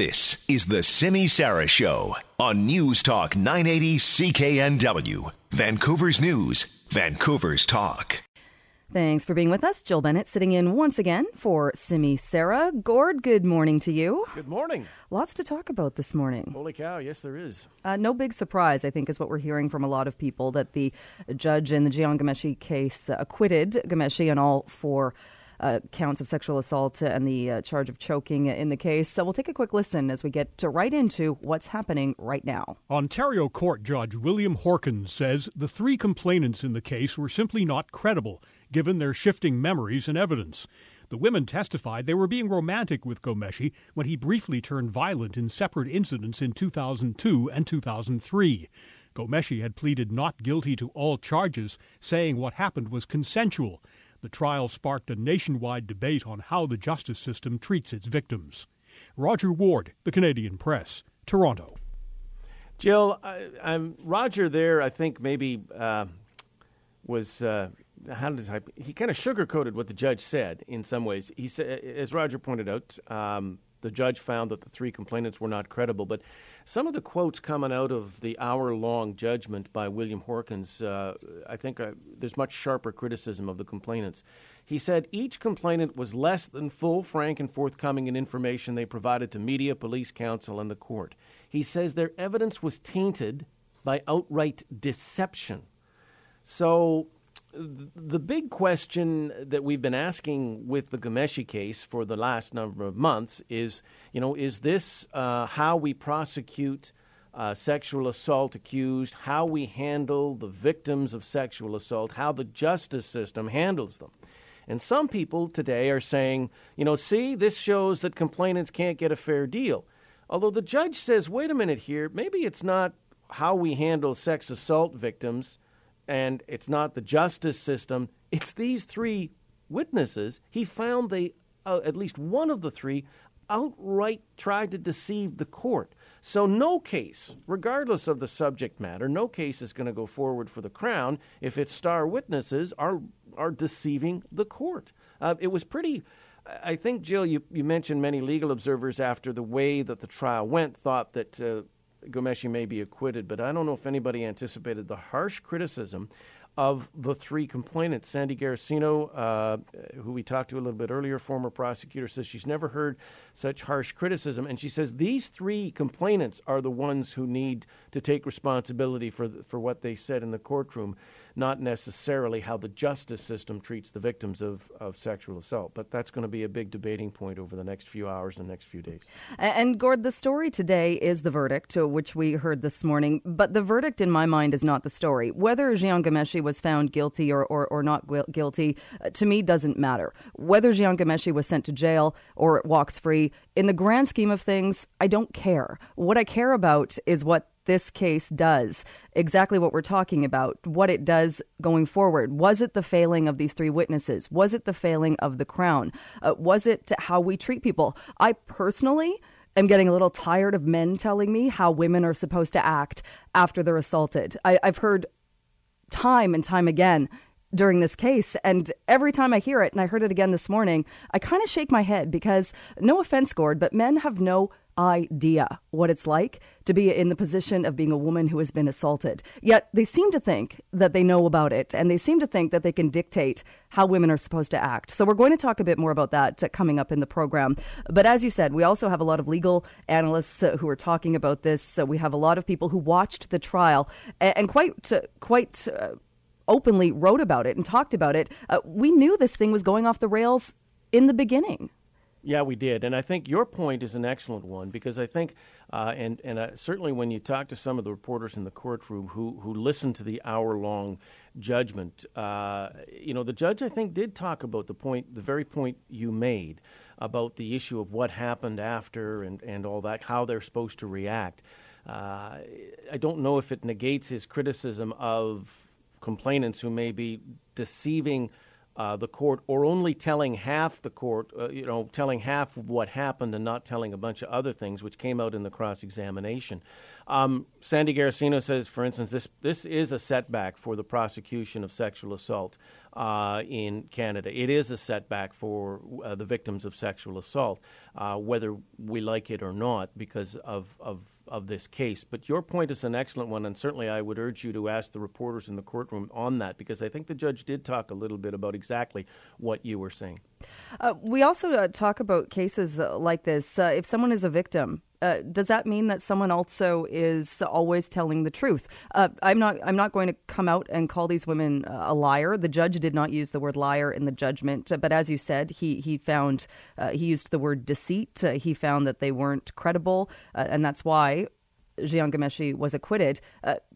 This is the Simi Sara Show on News Talk 980 CKNW, Vancouver's News, Vancouver's Talk. Thanks for being with us. Jill Bennett sitting in once again for Simi Sara. Gord, good morning to you. Good morning. Lots to talk about this morning. Holy cow, yes, there is. Uh, no big surprise, I think, is what we're hearing from a lot of people that the judge in the Jian Ghomeshi case acquitted Ghomeshi on all four. Uh, counts of sexual assault and the uh, charge of choking in the case. So we'll take a quick listen as we get to right into what's happening right now. Ontario Court Judge William Horkins says the three complainants in the case were simply not credible given their shifting memories and evidence. The women testified they were being romantic with Ghomeshi when he briefly turned violent in separate incidents in 2002 and 2003. Ghomeshi had pleaded not guilty to all charges, saying what happened was consensual. The trial sparked a nationwide debate on how the justice system treats its victims. Roger Ward, The Canadian Press, Toronto. Jill, I, am Roger there, I think maybe uh, was uh, how does I, he kind of sugarcoated what the judge said in some ways. He said, as Roger pointed out, um, the judge found that the three complainants were not credible. But some of the quotes coming out of the hour-long judgment by William Horkins, uh, I think uh, there's much sharper criticism of the complainants. He said each complainant was less than full, frank, and forthcoming in information they provided to media, police, counsel, and the court. He says their evidence was tainted by outright deception. So the big question that we've been asking with the Ghomeshi case for the last number of months is, you know, is this uh, how we prosecute uh, sexual assault accused, how we handle the victims of sexual assault, how the justice system handles them? And some people today are saying, you know, see, this shows that complainants can't get a fair deal. Although the judge says, wait a minute here, maybe it's not how we handle sex assault victims and it's not the justice system. It's these three witnesses. He found they, uh, at least one of the three, outright tried to deceive the court. So, no case, regardless of the subject matter, no case is going to go forward for the Crown if its star witnesses are, are deceiving the court. Uh, it was pretty. I think, Jill, you, you mentioned many legal observers after the way that the trial went thought that uh, Ghomeshi may be acquitted, but I don't know if anybody anticipated the harsh criticism of the three complainants. Sandy Garossino, uh, who we talked to a little bit earlier, former prosecutor, says she's never heard such harsh criticism. And she says these three complainants are the ones who need to take responsibility for, for what they said in the courtroom not necessarily how the justice system treats the victims of, of sexual assault. But that's going to be a big debating point over the next few hours and next few days. And, Gord, the story today is the verdict, uh, which we heard this morning. But the verdict, in my mind, is not the story. Whether Jian Ghomeshi was found guilty or, or, or not guilty, uh, to me, doesn't matter. Whether Jian Ghomeshi was sent to jail or walks free, in the grand scheme of things, I don't care. What I care about is what this case does, exactly what we're talking about, what it does going forward. Was it the failing of these three witnesses? Was it the failing of the Crown? Uh, was it how we treat people? I personally am getting a little tired of men telling me how women are supposed to act after they're assaulted. I, I've heard time and time again during this case. And every time I hear it, and I heard it again this morning, I kind of shake my head because, no offense, Gord, but men have no idea what it's like to be in the position of being a woman who has been assaulted. Yet they seem to think that they know about it and they seem to think that they can dictate how women are supposed to act. So we're going to talk a bit more about that uh, coming up in the program. But as you said, we also have a lot of legal analysts uh, who are talking about this. So we have a lot of people who watched the trial and, quite uh, quite openly wrote about it and talked about it. We knew this thing was going off the rails in the beginning. Yeah, we did, and I think your point is an excellent one because I think, uh, and and uh, certainly when you talk to some of the reporters in the courtroom who who listened to the hour long judgment, uh, you know, the judge I think did talk about the point, the very point you made about the issue of what happened after and and all that, how they're supposed to react. Uh, I don't know if it negates his criticism of complainants who may be deceiving uh, the court or only telling half the court, uh, you know, telling half what happened and not telling a bunch of other things, which came out in the cross examination. Um, Sandy Garossino says, for instance, this, this is a setback for the prosecution of sexual assault uh, in Canada. It is a setback for uh, the victims of sexual assault, uh, whether we like it or not, because of, of of this case. But your point is an excellent one, and certainly I would urge you to ask the reporters in the courtroom on that because I think the judge did talk a little bit about exactly what you were saying. Uh, we also uh, talk about cases uh, like this. If someone is a victim, uh, does that mean that someone also is always telling the truth? Uh, I'm not. I'm not going to come out and call these women uh, a liar. The judge did not use the word liar in the judgment, uh, but as you said, he he found uh, he used the word deceit. he found that they weren't credible, and that's why Jian Ghomeshi was acquitted.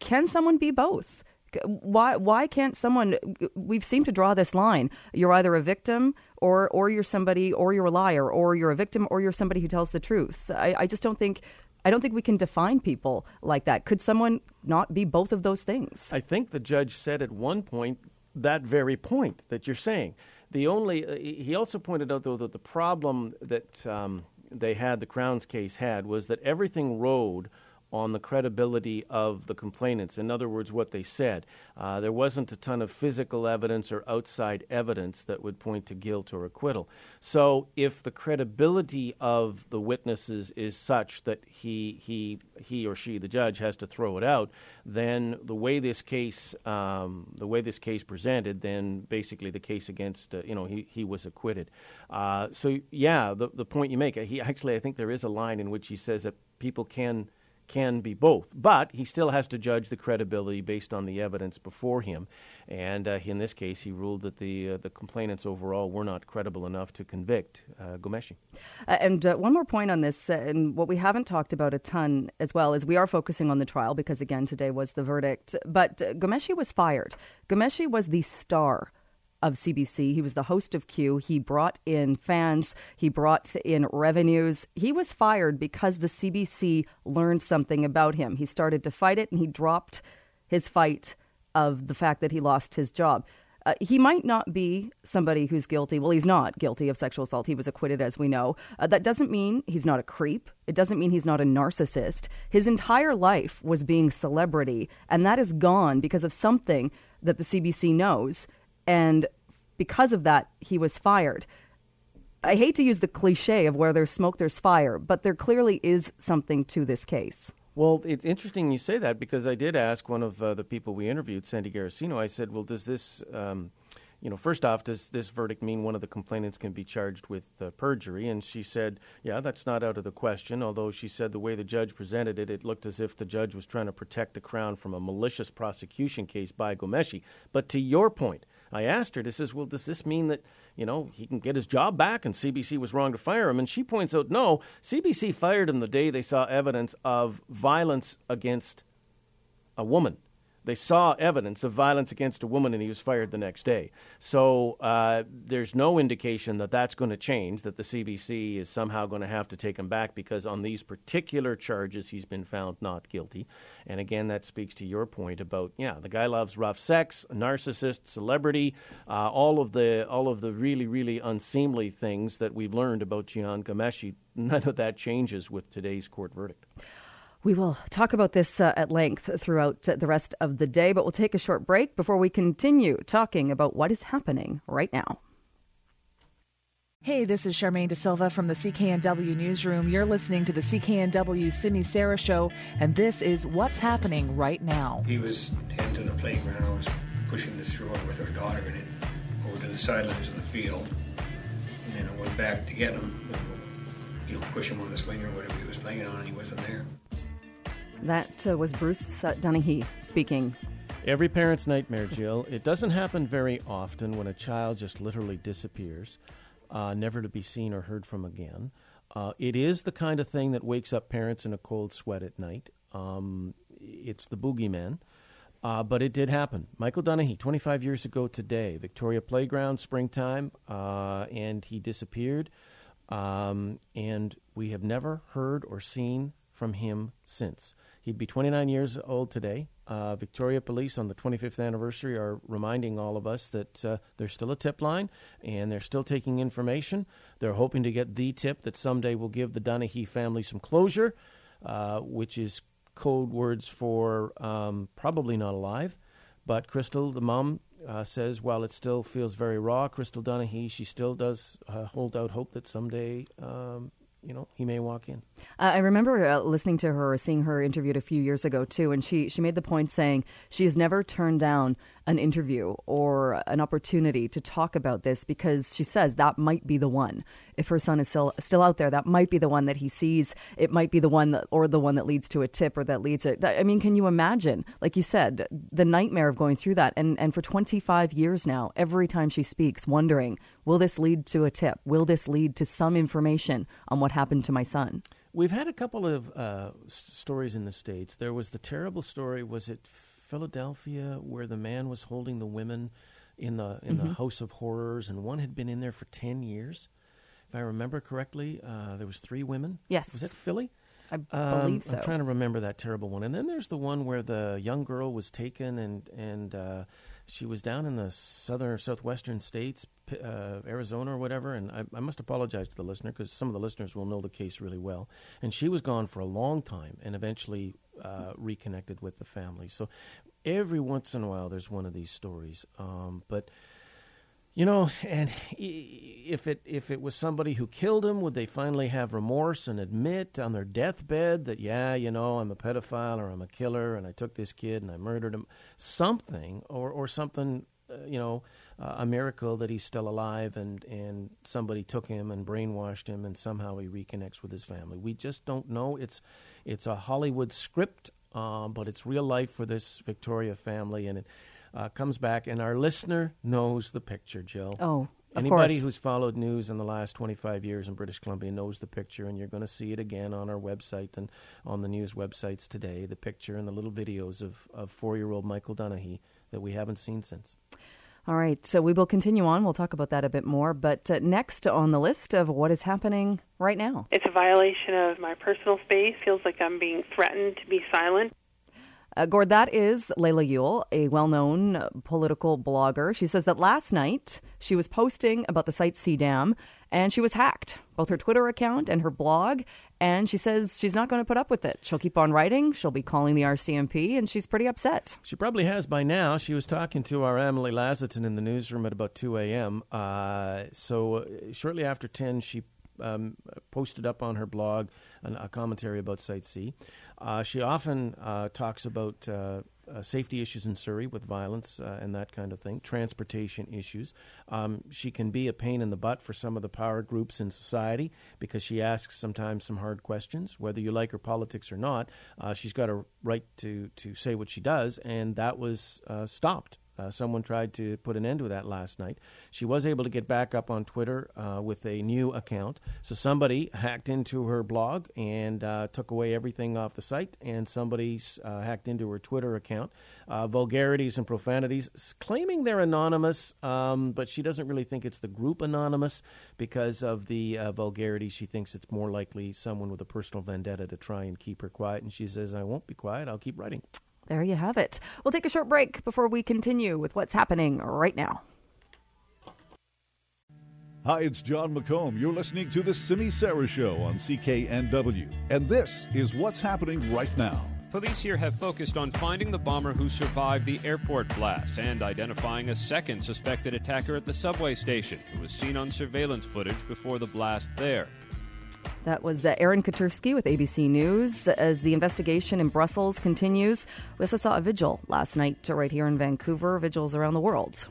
can someone be both? Why why can't someone? We've seemed to draw this line. You're either a victim or or you're somebody or you're a liar or you're a victim or you're somebody who tells the truth. I, I just don't think. I don't think we can define people like that. Could someone not be both of those things? I think the judge said at one point that very point that you're saying. The only uh, he also pointed out though that the problem that um, they had, the Crown's case had, was that everything rode on the credibility of the complainants. In other words, what they said. Uh, there wasn't a ton of physical evidence or outside evidence that would point to guilt or acquittal. So, if the credibility of the witnesses is such that he he he or she, the judge, has to throw it out, then the way this case um, the way this case presented, then basically the case against uh, you know he he was acquitted. Uh, so yeah, the the point you make. He actually I think there is a line in which he says that people can can be both. But he still has to judge the credibility based on the evidence before him. And uh, in this case, he ruled that the uh, the complainants overall were not credible enough to convict uh, Ghomeshi. Uh, and uh, one more point on this, uh, and what we haven't talked about a ton as well is we are focusing on the trial because again today was the verdict. But Ghomeshi was fired. Ghomeshi was the star of CBC. He was the host of Q. He brought in fans, he brought in revenues. He was fired because the CBC learned something about him. He started to fight it and he dropped his fight of the fact that he lost his job. Uh, he might not be somebody who's guilty. Well, he's not guilty of sexual assault. He was acquitted, as we know. Uh, that doesn't mean he's not a creep. It doesn't mean he's not a narcissist. His entire life was being celebrity, and that is gone because of something that the CBC knows and because of that, he was fired. I hate to use the cliche of where there's smoke, there's fire, but there clearly is something to this case. Well, it's interesting you say that because I did ask one of uh, the people we interviewed, Sandy Garossino. I said, "Well, does this, um, you know, first off, does this verdict mean one of the complainants can be charged with uh, perjury?" And she said, "Yeah, that's not out of the question." Although she said the way the judge presented it, it looked as if the judge was trying to protect the crown from a malicious prosecution case by Ghomeshi. But to your point, I asked her, this is, well, does this mean that, you know, he can get his job back and CBC was wrong to fire him? And she points out, no, CBC fired him the day they saw evidence of violence against a woman they saw evidence of violence against a woman and he was fired the next day. So uh, there's no indication that that's going to change, that the CBC is somehow going to have to take him back because on these particular charges he's been found not guilty. And again, that speaks to your point about, yeah, the guy loves rough sex, narcissist, celebrity, uh, all of the all of the really, really unseemly things that we've learned about Jian Ghomeshi. None of that changes with today's court verdict. We will talk about this uh, at length throughout the rest of the day, but we'll take a short break before we continue talking about what is happening right now. Hey, this is Charmaine De Silva from the CKNW Newsroom. You're listening to the CKNW Simi Sara Show, and this is what's happening right now. He was into the playground. I was pushing the stroller with her daughter in it over to the sidelines of the field. And then I went back to get him, you know, push him on the swing or whatever he was playing on, and he wasn't there. That uh, was Bruce Dunahee speaking. Every parent's nightmare, Jill. It doesn't happen very often when a child just literally disappears, uh, never to be seen or heard from again. Uh, it is the kind of thing that wakes up parents in a cold sweat at night. Um, it's the boogeyman. Uh, but it did happen. Michael Dunahee, 25 years ago today, Victoria Playground, springtime, uh, and he disappeared. Um, and we have never heard or seen from him since. He'd be 29 years old today. Uh, Victoria Police on the 25th anniversary are reminding all of us that uh, there's still a tip line and they're still taking information. They're hoping to get the tip that someday will give the Dunahee family some closure, uh, which is code words for um, probably not alive. But Crystal, the mom, uh, says while it still feels very raw, Crystal Dunahee, she still does uh, hold out hope that someday, um, you know, he may walk in. Uh, I remember uh, listening to her, seeing her interviewed a few years ago too, and she she made the point saying she has never turned down an interview or an opportunity to talk about this because she says that might be the one. If her son is still still out there, that might be the one that he sees. It might be the one that, or the one that leads to a tip or that leads it. I mean, can you imagine? Like you said, the nightmare of going through that, and and for 25 years now, every time she speaks, wondering, will this lead to a tip? Will this lead to some information on what happened to my son? We've had a couple of uh, stories in the states. There was the terrible story. Was it Philadelphia where the man was holding the women in the in Mm-hmm. the House of Horrors, and one had been in there for ten years. If I remember correctly, uh, there was three women. Yes. was it Philly? I Um, believe so. I'm trying to remember that terrible one. And then there's the one where the young girl was taken and and uh, she was down in the southern or southwestern states, uh, Arizona or whatever. And I, I must apologize to the listener because some of the listeners will know the case really well. And she was gone for a long time and eventually uh, reconnected with the family. So every once in a while, there's one of these stories. Um, but you know, and if it if it was somebody who killed him, would they finally have remorse and admit on their deathbed that yeah, you know, I'm a pedophile or I'm a killer and I took this kid and I murdered him, something or or something, uh, you know, uh, a miracle that he's still alive and and somebody took him and brainwashed him and somehow he reconnects with his family. We just don't know. It's it's a Hollywood script, um, but it's real life for this Victoria family and it uh, comes back, and our listener knows the picture, Jill. Oh, of Anybody course. who's followed news in the last 25 years in British Columbia knows the picture, and you're going to see it again on our website and on the news websites today. The picture and the little videos of, of four year old Michael Dunahee that we haven't seen since. All right, so we will continue on. We'll talk about that a bit more. But uh, next on the list of what is happening right now. It's a violation of my personal space. Feels like I'm being threatened to be silent. Uh, Gord, that is Laila Yuile, a well known political blogger. She says that last night she was posting about the site C Dam and she was hacked, both her Twitter account and her blog. And she says she's not going to put up with it. She'll keep on writing. She'll be calling the RCMP, and she's pretty upset. She probably has by now. She was talking to our Emily Lazatin in the newsroom at about 2 a.m. Uh, so uh, shortly after 10, she um, posted up on her blog an, a commentary about Site C. Uh, she often uh, talks about uh, uh, safety issues in Surrey with violence uh, and that kind of thing, transportation issues. Um, she can be a pain in the butt for some of the power groups in society because she asks sometimes some hard questions, whether you like her politics or not. She's got a right to, to say what she does, and that was stopped. Uh, someone tried to put an end to that last night. She was able to get back up on Twitter uh, with a new account. So somebody hacked into her blog and uh, took away everything off the site, and somebody uh, hacked into her Twitter account. Uh, vulgarities and profanities, claiming they're anonymous, um, but she doesn't really think it's the group anonymous because of the uh, vulgarity. She thinks it's more likely someone with a personal vendetta to try and keep her quiet. And she says, I won't be quiet, I'll keep writing. There you have it. We'll take a short break before we continue with what's happening right now. Hi, it's John McComb. You're listening to The Simi Sara Show on CKNW. And this is what's happening right now. Police here have focused on finding the bomber who survived the airport blast and identifying a second suspected attacker at the subway station who was seen on surveillance footage before the blast there. That was uh, Aaron Katersky with ABC News. As the investigation in Brussels continues, we also saw a vigil last night right here in Vancouver, vigils around the world.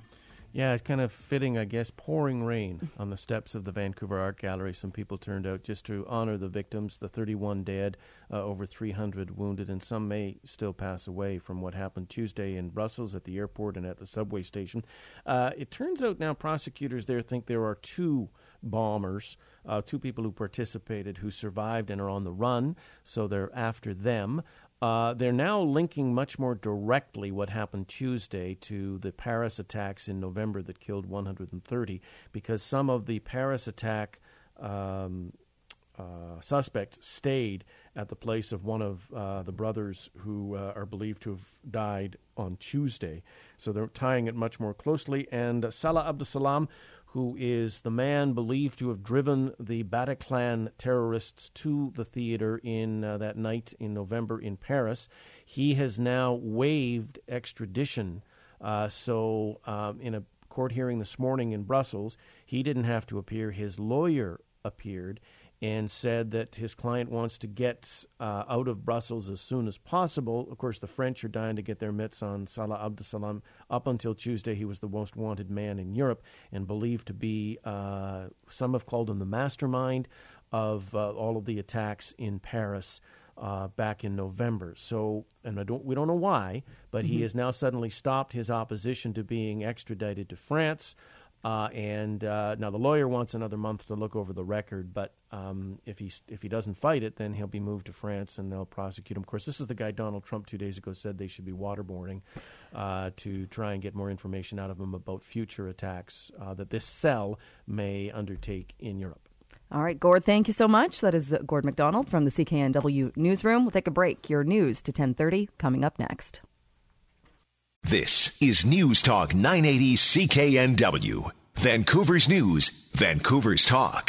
Yeah, it's kind of fitting, I guess. Pouring rain on the steps of the Vancouver Art Gallery. Some people turned out just to honor the victims, the 31 dead, uh, over 300 wounded, and some may still pass away from what happened Tuesday in Brussels at the airport and at the subway station. Uh, it turns out now prosecutors there think there are two bombers, uh, two people who participated who survived and are on the run, so they're after them. Uh, they're now linking much more directly what happened Tuesday to the Paris attacks in November that killed 130, because some of the Paris attack um, uh, suspects stayed at the place of one of uh, the brothers who uh, are believed to have died on Tuesday. So they're tying it much more closely. And Salah Abdeslam, who is the man believed to have driven the Bataclan terrorists to the theater in uh, that night in November in Paris, he has now waived extradition. Uh, so, um, in a court hearing this morning in Brussels, he didn't have to appear. His lawyer appeared and said that his client wants to get uh, out of Brussels as soon as possible. Of course, the French are dying to get their mitts on Salah Abdeslam. Up until Tuesday, he was the most wanted man in Europe and believed to be, uh, some have called him the mastermind of uh, all of the attacks in Paris. Uh, back in November. So, and don't, we don't know why, but mm-hmm. he has now suddenly stopped his opposition to being extradited to France. Uh, and uh, now the lawyer wants another month to look over the record, but um, if he if he doesn't fight it, then he'll be moved to France and they'll prosecute him. Of course, this is the guy Donald Trump two days ago said they should be waterboarding uh, to try and get more information out of him about future attacks uh, that this cell may undertake in Europe. All right, Gord, thank you so much. That is Gord McDonald from the CKNW newsroom. We'll take a break. Your news to 10:30 coming up next. This is News Talk 980 CKNW, Vancouver's News, Vancouver's Talk.